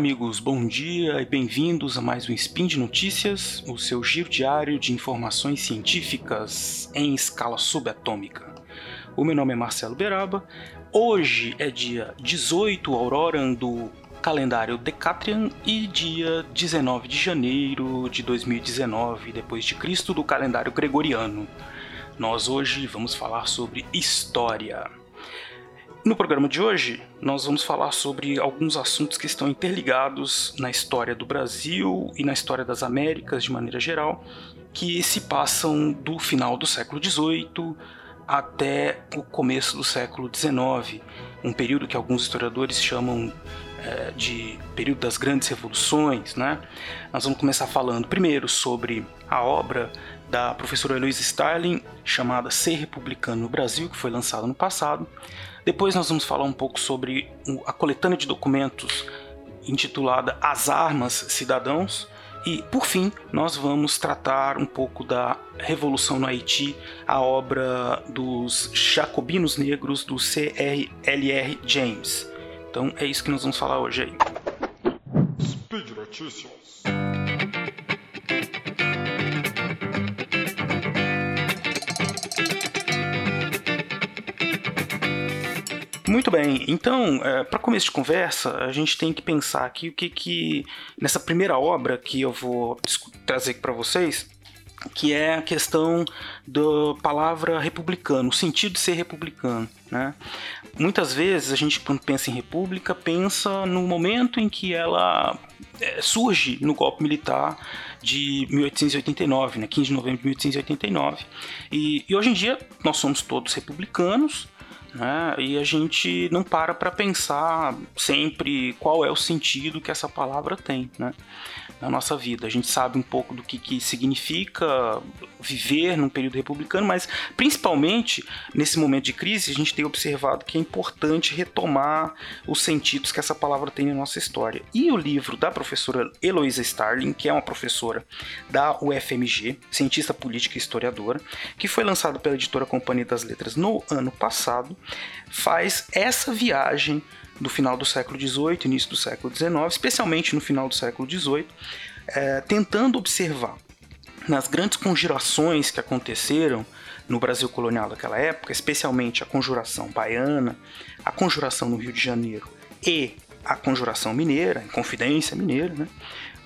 amigos, bom dia e bem-vindos a mais um Spin de Notícias, o seu giro diário de informações científicas em escala subatômica. O meu nome é Marcelo Beraba. Hoje é dia 18 Aurora do calendário Decatrian e dia 19 de janeiro de 2019 depois de Cristo do calendário gregoriano. Nós hoje vamos falar sobre história. No programa de hoje, nós vamos falar sobre alguns assuntos que estão interligados na história do Brasil e na história das Américas de maneira geral, que se passam do final do século XVIII até o começo do século XIX, um período que alguns historiadores chamam é, de período das grandes revoluções. Né? Nós vamos começar falando primeiro sobre a obra da professora Eloise Starling, chamada Ser Republicano no Brasil, que foi lançada no passado. Depois nós vamos falar um pouco sobre a coletânea de documentos intitulada As Armas Cidadãos. E, por fim, nós vamos tratar um pouco da Revolução no Haiti, a obra dos Jacobinos Negros do C.R.L.R. James. Então é isso que nós vamos falar hoje aí. Speed Notícias. Muito bem, então, é, para começo de conversa, a gente tem que pensar aqui o que que nessa primeira obra que eu vou trazer para vocês, que é a questão da palavra republicano, o sentido de ser republicano. Né? Muitas vezes a gente, quando pensa em república, pensa no momento em que ela é, surge no golpe militar de 1889, né? 15 de novembro de 1889. E, e hoje em dia nós somos todos republicanos, né? E a gente não para para pensar sempre qual é o sentido que essa palavra tem, né? Na nossa vida. A gente sabe um pouco do que, que significa viver num período republicano, mas principalmente nesse momento de crise, a gente tem observado que é importante retomar os sentidos que essa palavra tem na nossa história. E o livro da professora Eloisa Starling, que é uma professora da UFMG, cientista política e historiadora, que foi lançado pela editora Companhia das Letras no ano passado, faz essa viagem do final do século XVIII, início do século XIX, especialmente no final do século XVIII, é, tentando observar nas grandes conjurações que aconteceram no Brasil colonial daquela época, especialmente a conjuração baiana, a conjuração no Rio de Janeiro e a conjuração mineira, a Confidência Mineira, né?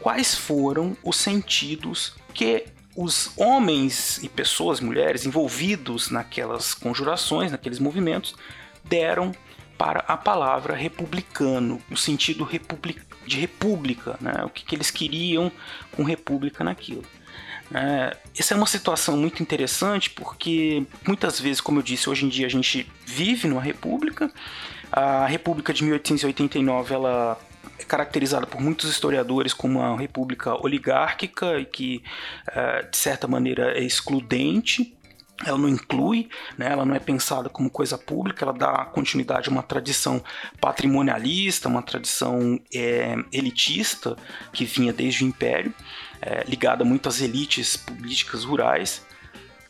quais foram os sentidos que os homens e pessoas, mulheres envolvidos naquelas conjurações, naqueles movimentos, deram para a palavra republicano, o sentido de república, né? o que, que, eles queriam com república naquilo. É, essa é uma situação muito interessante porque muitas vezes, como eu disse, hoje em dia a gente vive numa república. A República de 1889 ela é caracterizada por muitos historiadores como uma república oligárquica e que, é, de certa maneira, é excludente ela não inclui, né, ela não é pensada como coisa pública, ela dá continuidade a uma tradição patrimonialista, uma tradição é, elitista que vinha desde o Império, é, ligada muito às elites políticas rurais,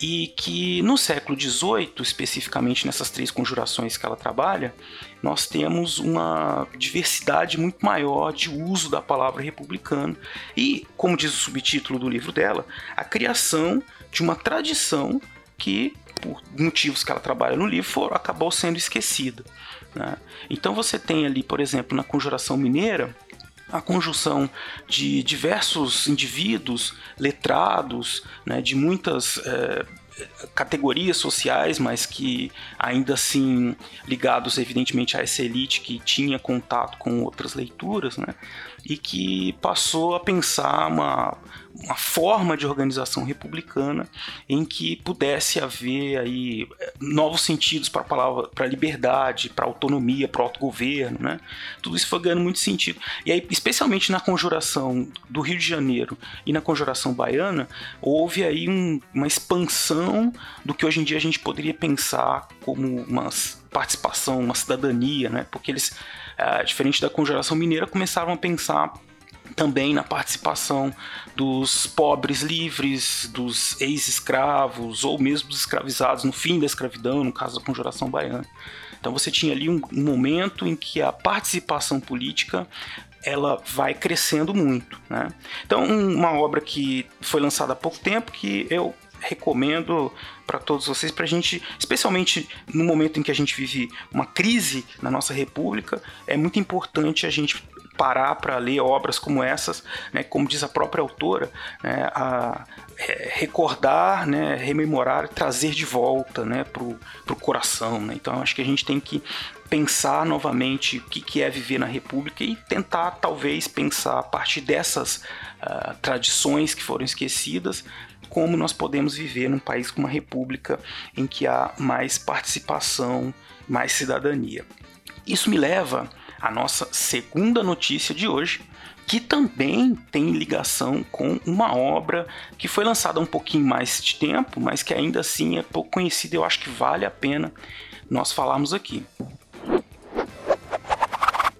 e que no século XVIII, especificamente nessas três conjurações que ela trabalha, nós temos uma diversidade muito maior de uso da palavra republicano e, como diz o subtítulo do livro dela, a criação de uma tradição que, por motivos que ela trabalha no livro, acabou sendo esquecida. Né? Então você tem ali, por exemplo, na Conjuração Mineira, a conjunção de diversos indivíduos letrados, né, de muitas é, categorias sociais, mas que ainda assim ligados evidentemente a essa elite que tinha contato com outras leituras, né, e que passou a pensar uma, uma forma de organização republicana em que pudesse haver aí eh, novos sentidos para a palavra para liberdade, para autonomia, para autogoverno, né? Tudo isso foi ganhando muito sentido. E aí, especialmente na conjuração do Rio de Janeiro e na conjuração baiana, houve aí um, uma expansão do que hoje em dia a gente poderia pensar como uma participação, uma cidadania, né? Porque eles, uh, diferente da conjuração mineira, começaram a pensar também na participação dos pobres livres, dos ex-escravos ou mesmo dos escravizados no fim da escravidão, no caso da Conjuração Baiana. Então você tinha ali um, momento em que a participação política ela vai crescendo muito. Né? Então, uma obra que foi lançada há pouco tempo, que eu recomendo para todos vocês, para a gente, especialmente no momento em que a gente vive uma crise na nossa república, é muito importante a gente parar para ler obras como essas, né, como diz a própria autora, né, a, recordar, né, rememorar, trazer de volta né, para o coração. Né? Então acho que a gente tem que pensar novamente o que, que é viver na República e tentar talvez pensar a partir dessas uh, tradições que foram esquecidas, como nós podemos viver num país com uma república em que há mais participação, mais cidadania. Isso me leva à nossa segunda notícia de hoje, que também tem ligação com uma obra que foi lançada há um pouquinho mais de tempo, mas que ainda assim é pouco conhecida eu acho que vale a pena nós falarmos aqui.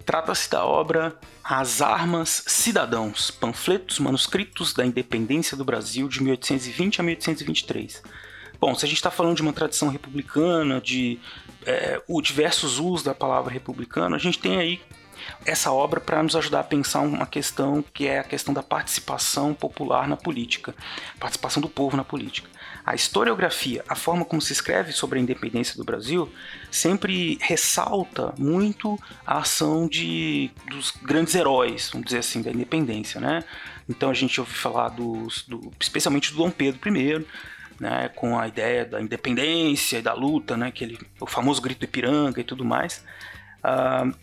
Trata-se da obra As Armas Cidadãos, panfletos manuscritos da independência do Brasil de 1820 a 1823. Bom, se a gente está falando de uma tradição republicana, de é, o diversos usos da palavra republicano, a gente tem aí essa obra para nos ajudar a pensar uma questão que é a questão da participação popular na política, participação do povo na política. A historiografia, a forma como se escreve sobre a independência do Brasil, sempre ressalta muito a ação de, dos grandes heróis, vamos dizer assim, da independência. Né? Então a gente ouve falar dos, do, especialmente do Dom Pedro I, né, com a ideia da independência e da luta, né, aquele, o famoso grito do Ipiranga e tudo mais. Uh,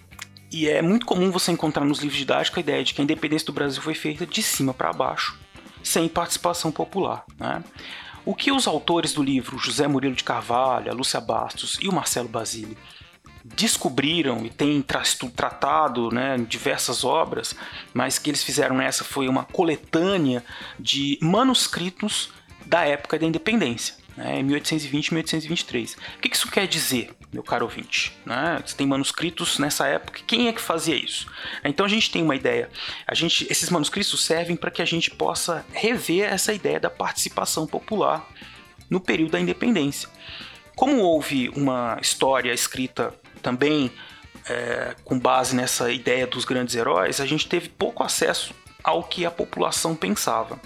e é muito comum você encontrar nos livros didáticos a ideia de que a independência do Brasil foi feita de cima para baixo, sem participação popular. Né? O que os autores do livro, José Murilo de Carvalho, a Lúcia Bastos e o Marcelo Basile, descobriram e têm tratado né, em diversas obras, mas que eles fizeram nessa foi uma coletânea de manuscritos da época da independência né, 1820 e 1823. O que isso quer dizer, meu caro ouvinte? Né? Você tem manuscritos nessa época, quem é que fazia isso? Então a gente tem uma ideia, a gente, esses manuscritos servem para que a gente possa rever essa ideia da participação popular no período da independência. Como houve uma história escrita também é, com base nessa ideia dos grandes heróis, a gente teve pouco acesso ao que a população pensava.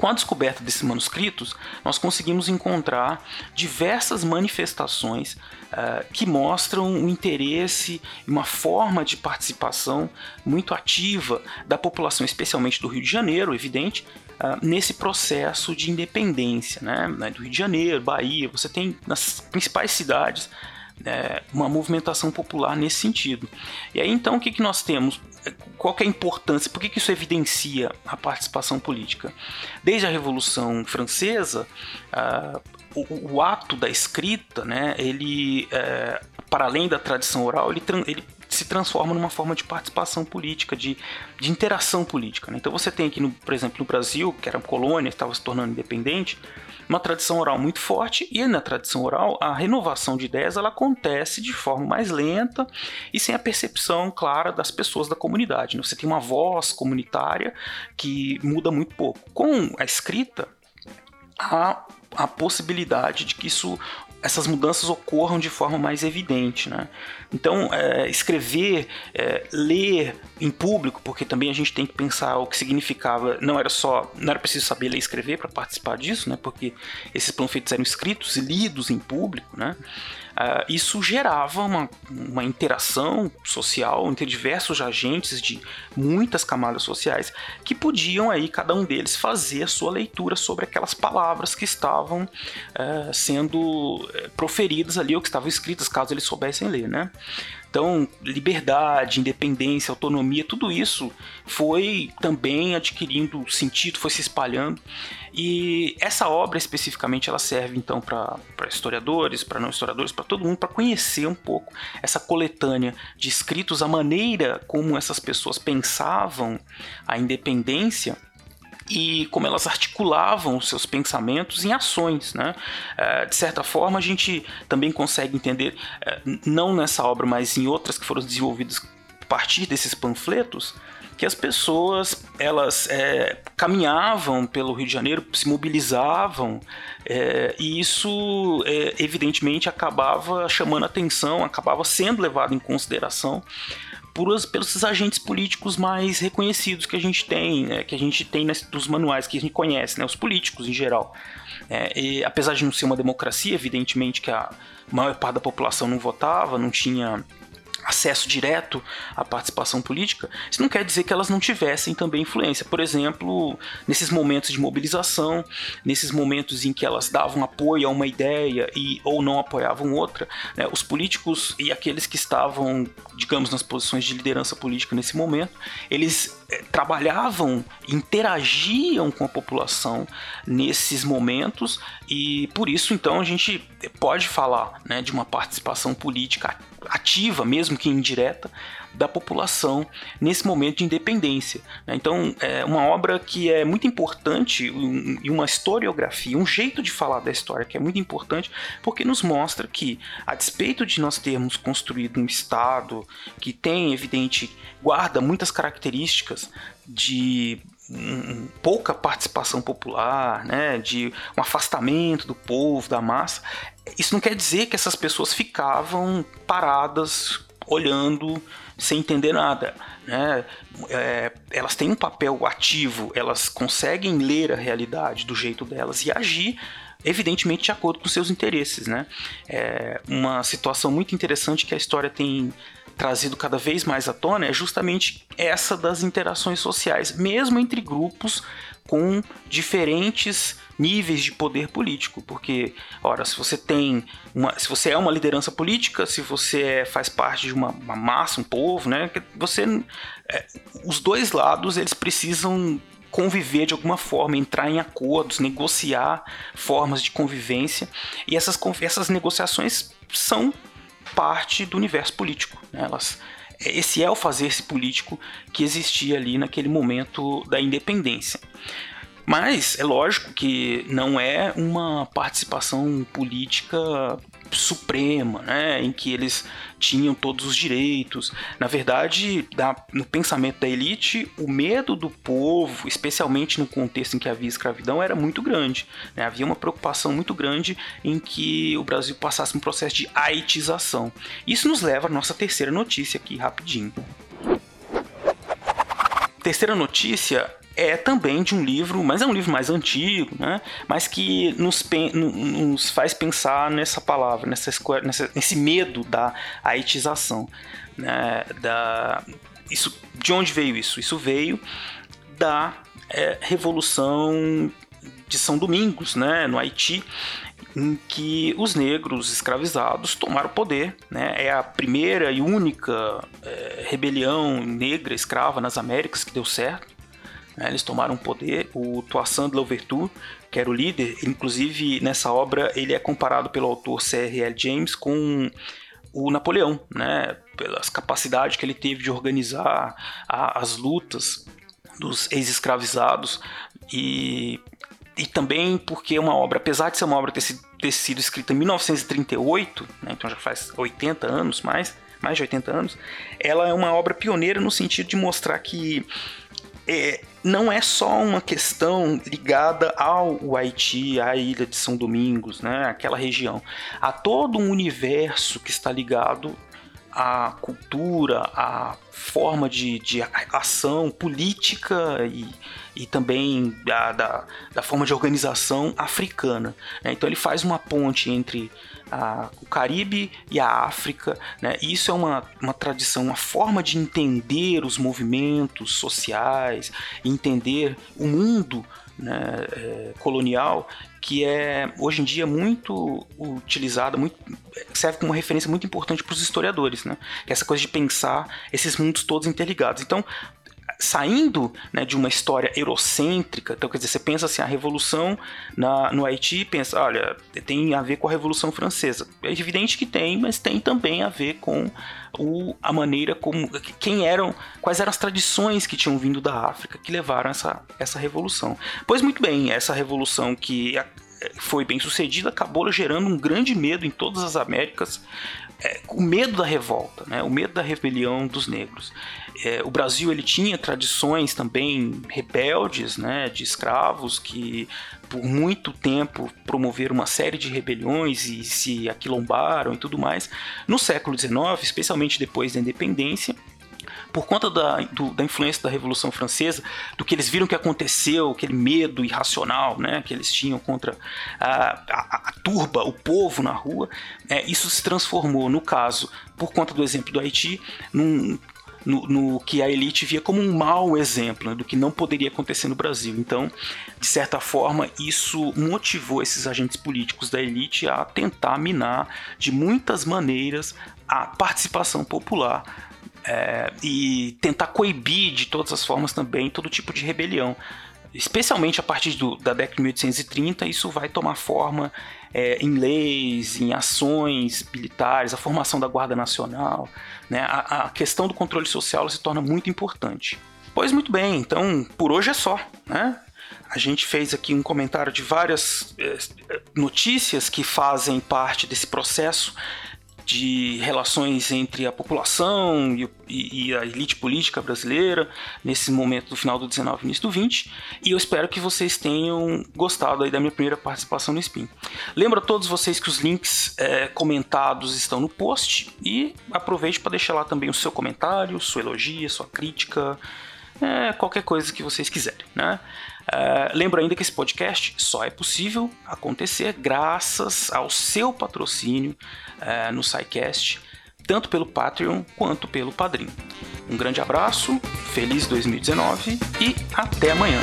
Com a descoberta desses manuscritos, nós conseguimos encontrar diversas manifestações uh, que mostram um interesse e uma forma de participação muito ativa da população, especialmente do Rio de Janeiro, evidente, Uh, nesse processo de independência, né? Do Rio de Janeiro, Bahia, você tem nas principais cidades é, uma movimentação popular nesse sentido. E aí então o que, que nós temos? Qual é a importância? Por que, que isso evidencia a participação política? Desde a Revolução Francesa, uh, o, o, ato da escrita, né, ele, uh, para além da tradição oral, ele, ele se transforma numa forma de participação política, de, de interação política. Né? Então você tem aqui, no, por exemplo, no Brasil, que era colônia, estava se tornando independente, uma tradição oral muito forte e na tradição oral a renovação de ideias ela acontece de forma mais lenta e sem a percepção clara das pessoas da comunidade. Né? Você tem uma voz comunitária que muda muito pouco. Com a escrita, há a possibilidade de que isso essas mudanças ocorram de forma mais evidente. Né? Então, é, escrever, é, ler em público, porque também a gente tem que pensar o que significava, não era só, não era preciso saber ler e escrever para participar disso, né? porque esses panfletos eram escritos e lidos em público, né? Uh, isso gerava uma, uma interação social entre diversos agentes de muitas camadas sociais que podiam aí cada um deles fazer a sua leitura sobre aquelas palavras que estavam uh, sendo eh, proferidas ali ou que estavam escritas caso eles soubessem ler, né? Então, liberdade, independência, autonomia, tudo isso foi também adquirindo sentido, foi se espalhando. E essa obra especificamente ela serve então para historiadores, para não historiadores, para todo mundo, para conhecer um pouco essa coletânea de escritos, a maneira como essas pessoas pensavam a independência e como elas articulavam seus pensamentos em ações. Né? É, de certa forma, a gente também consegue entender, é, não nessa obra, mas em outras que foram desenvolvidas a partir desses panfletos, que as pessoas elas é, caminhavam pelo Rio de Janeiro, se mobilizavam é, e isso é, evidentemente acabava chamando atenção, acabava sendo levado em consideração por, pelos agentes políticos mais reconhecidos que a gente tem, né, que a gente tem nos manuais que a gente conhece, né, os políticos em geral. É, e, apesar de não ser uma democracia, evidentemente que a maior parte da população não votava, não tinha acesso direto à participação política, isso não quer dizer que elas não tivessem também influência. Por exemplo, nesses momentos de mobilização, nesses momentos em que elas davam apoio a uma ideia e ou não apoiavam outra, né, os políticos e aqueles que estavam, digamos, nas posições de liderança política nesse momento, eles é, trabalhavam, interagiam com a população nesses momentos e por isso então a gente pode falar né, de uma participação política ativa, mesmo que indireta, da população nesse momento de independência. Né? Então, é uma obra que é muito importante e uma historiografia, um jeito de falar da história que é muito importante, porque nos mostra que, a despeito de nós termos construído um Estado que tem, evidente, guarda muitas características de pouca participação popular, né, de um afastamento do povo, da massa, isso não quer dizer que essas pessoas ficavam paradas, olhando, sem entender nada. Né? É, elas têm um papel ativo, elas conseguem ler a realidade do jeito delas e agir evidentemente de acordo com seus interesses, né? É uma situação muito interessante que a história tem trazido cada vez mais à tona é justamente essa das interações sociais, mesmo entre grupos com diferentes níveis de poder político, porque, ora, se você tem uma, se você é uma liderança política, se você é, faz parte de uma, uma, massa, um povo, né, você, é, os dois lados eles precisam conviver de alguma forma, entrar em acordos, negociar formas de convivência, e essas, essas negociações são parte do universo político. Né? Elas, esse é o fazer-se político que existia ali naquele momento da independência. Mas é lógico que não é uma participação política suprema, né, em que eles tinham todos os direitos. Na verdade, no pensamento da elite, o medo do povo, especialmente no contexto em que havia escravidão, era muito grande. Né? Havia uma preocupação muito grande em que o Brasil passasse um processo de haitização. Isso nos leva à nossa terceira notícia aqui, rapidinho. Terceira notícia é também de um livro, mas é um livro mais antigo, né? mas que nos, nos faz pensar nessa palavra, nessa, nessa, nesse medo da haitização. Né? Da, isso, de onde veio isso? Isso veio da é, Revolução de São Domingos, né? no Haiti, em que os negros escravizados tomaram o poder. Né? É a primeira e única é, rebelião negra escrava nas Américas que deu certo. Né? Eles tomaram poder. O Toussaint de Louverture, que era o líder, inclusive nessa obra ele é comparado pelo autor C.R.L. James com o Napoleão, né? pelas capacidades que ele teve de organizar a, as lutas dos ex-escravizados e, e também porque uma obra, apesar de ser uma obra ter sido, ter sido escrita em 1938, né? então já faz 80 anos mais, mais de 80 anos, ela é uma obra pioneira no sentido de mostrar que é, não é só uma questão ligada ao Haiti, à ilha de São Domingos, né, aquela região. Há todo um universo que está ligado à cultura, à forma de, de ação política e, e também da, da, da, forma de organização africana. Né? Então ele faz uma ponte entre a, o Caribe e a África. Né? E isso é uma, uma tradição, uma forma de entender os movimentos sociais, entender o mundo né, é, colonial que é hoje em dia muito utilizada, muito, serve como uma referência muito importante para os historiadores, né? Que é essa coisa de pensar esses mundos todos interligados. Então, saindo né, de uma história eurocêntrica, então quer dizer, você pensa assim, a revolução na, no Haiti, pensa, olha, tem a ver com a Revolução Francesa. É evidente que tem, mas tem também a ver com o, a maneira como, quem eram, quais eram as tradições que tinham vindo da África que levaram essa, essa revolução. Pois muito bem, essa revolução que foi bem sucedida acabou gerando um grande medo em todas as Américas, é, o medo da revolta, né? o medo da rebelião dos negros. É, o Brasil ele tinha tradições também rebeldes, né, de escravos que por muito tempo promoveram uma série de rebeliões e se aquilombaram e tudo mais. No século XIX, especialmente depois da independência, por conta da, do, da influência da Revolução Francesa, do que eles viram que aconteceu, aquele medo irracional né, que eles tinham contra a, a, a turba, o povo na rua, é, isso se transformou, no caso, por conta do exemplo do Haiti, num, no, no, que a elite via como um mau exemplo né, do que não poderia acontecer no Brasil. Então, de certa forma, isso motivou esses agentes políticos da elite a tentar minar de muitas maneiras a participação popular é, e tentar coibir de todas as formas também todo tipo de rebelião. Especialmente a partir do, da década de 1830, isso vai tomar forma é, em leis, em ações militares, a formação da Guarda Nacional. Né? A, a questão do controle social se torna muito importante. Pois muito bem, então por hoje é só. Né? A gente fez aqui um comentário de várias é, notícias que fazem parte desse processo de relações entre a população e, e, a elite política brasileira nesse momento do final do 19 e início do 20. E eu espero que vocês tenham gostado aí da minha primeira participação no Spin. Lembro a todos vocês que os links é, comentados estão no post e aproveite para deixar lá também o seu comentário, sua elogia, sua crítica, é, qualquer coisa que vocês quiserem, né? Uh, lembro ainda que esse podcast só é possível acontecer graças ao seu patrocínio uh, no SciCast, tanto pelo Patreon quanto pelo Padrim. Um grande abraço, feliz 2019 e até amanhã!